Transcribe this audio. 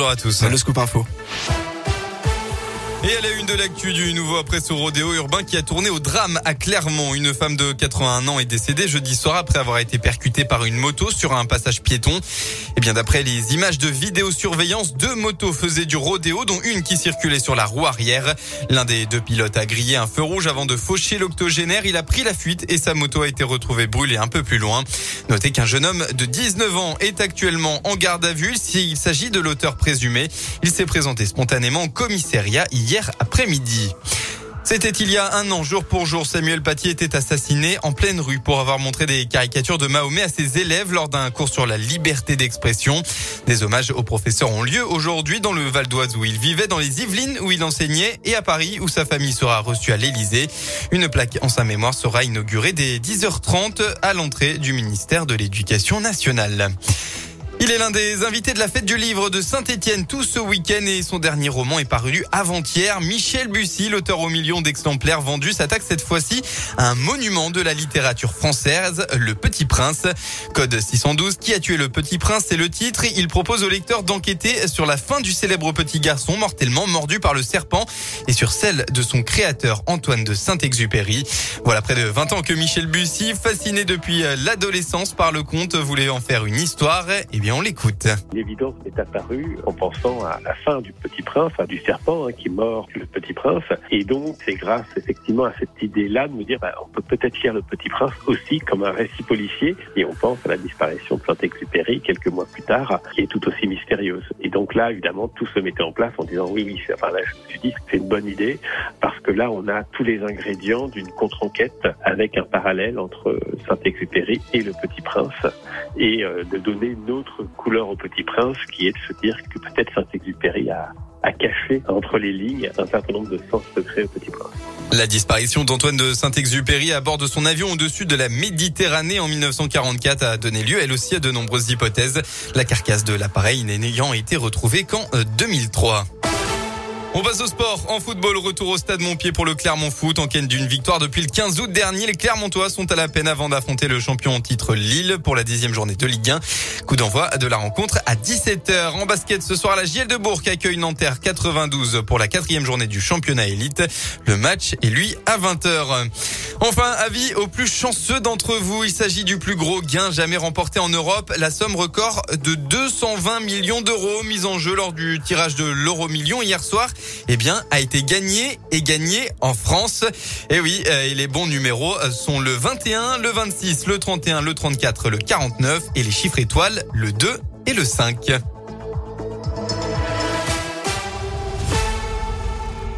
Bonjour à tous. Le scoop info. Et à la une de l'actu du nouveau après ce rodéo urbain qui a tourné au drame à Clermont. Une femme de 81 ans est décédée jeudi soir après avoir été percutée par une moto sur un passage piéton. Et eh bien d'après les images de vidéosurveillance, deux motos faisaient du rodéo dont une qui circulait sur la roue arrière. L'un des deux pilotes a grillé un feu rouge avant de faucher l'octogénaire. Il a pris la fuite et sa moto a été retrouvée brûlée un peu plus loin. Notez qu'un jeune homme de 19 ans est actuellement en garde à vue s'il s'agit de l'auteur présumé. Il s'est présenté spontanément au commissariat hier après-midi. C'était il y a un an, jour pour jour, Samuel Paty était assassiné en pleine rue pour avoir montré des caricatures de Mahomet à ses élèves lors d'un cours sur la liberté d'expression. Des hommages aux professeurs ont lieu aujourd'hui dans le Val d'Oise où il vivait, dans les Yvelines où il enseignait et à Paris où sa famille sera reçue à l'Élysée. Une plaque en sa mémoire sera inaugurée dès 10h30 à l'entrée du ministère de l'Éducation nationale. Il est l'un des invités de la fête du livre de Saint-Étienne tout ce week-end et son dernier roman est paru avant-hier. Michel Bussy, l'auteur aux millions d'exemplaires vendus, s'attaque cette fois-ci à un monument de la littérature française, Le Petit Prince. Code 612, qui a tué le Petit Prince, c'est le titre. Il propose au lecteur d'enquêter sur la fin du célèbre petit garçon mortellement mordu par le serpent et sur celle de son créateur Antoine de Saint-Exupéry. Voilà près de 20 ans que Michel Bussy, fasciné depuis l'adolescence par le conte, voulait en faire une histoire. Bien on l'écoute. L'évidence est apparue en pensant à la fin du Petit Prince, du serpent hein, qui mord le Petit Prince. Et donc, c'est grâce effectivement à cette idée-là de nous dire, bah, on peut peut-être faire le Petit Prince aussi comme un récit policier. Et on pense à la disparition de Saint-Exupéry quelques mois plus tard, qui est tout aussi mystérieuse. Et donc là, évidemment, tout se mettait en place en disant, oui, oui, enfin là, je me suis dit c'est une bonne idée parce que là, on a tous les ingrédients d'une contre-enquête avec un parallèle entre Saint-Exupéry et le Petit Prince et euh, de donner une autre couleur au Petit Prince, qui est de se dire que peut-être Saint-Exupéry a, a caché entre les lignes un certain nombre de sens secrets au Petit Prince. La disparition d'Antoine de Saint-Exupéry à bord de son avion au-dessus de la Méditerranée en 1944 a donné lieu, elle aussi, à de nombreuses hypothèses. La carcasse de l'appareil n'ayant été retrouvée qu'en 2003. On passe au sport. En football, retour au stade Montpied pour le Clermont Foot. En quête d'une victoire depuis le 15 août dernier, les Clermontois sont à la peine avant d'affronter le champion en titre Lille pour la dixième journée de Ligue 1. Coup d'envoi de la rencontre à 17h. En basket, ce soir, la JL de Bourg accueille Nanterre 92 pour la quatrième journée du championnat élite. Le match est lui à 20h. Enfin, avis aux plus chanceux d'entre vous. Il s'agit du plus gros gain jamais remporté en Europe. La somme record de 220 millions d'euros mise en jeu lors du tirage de l'euro million hier soir eh bien, a été gagné et gagné en France. Et eh oui, euh, et les bons numéros sont le 21, le 26, le 31, le 34, le 49 et les chiffres étoiles, le 2 et le 5.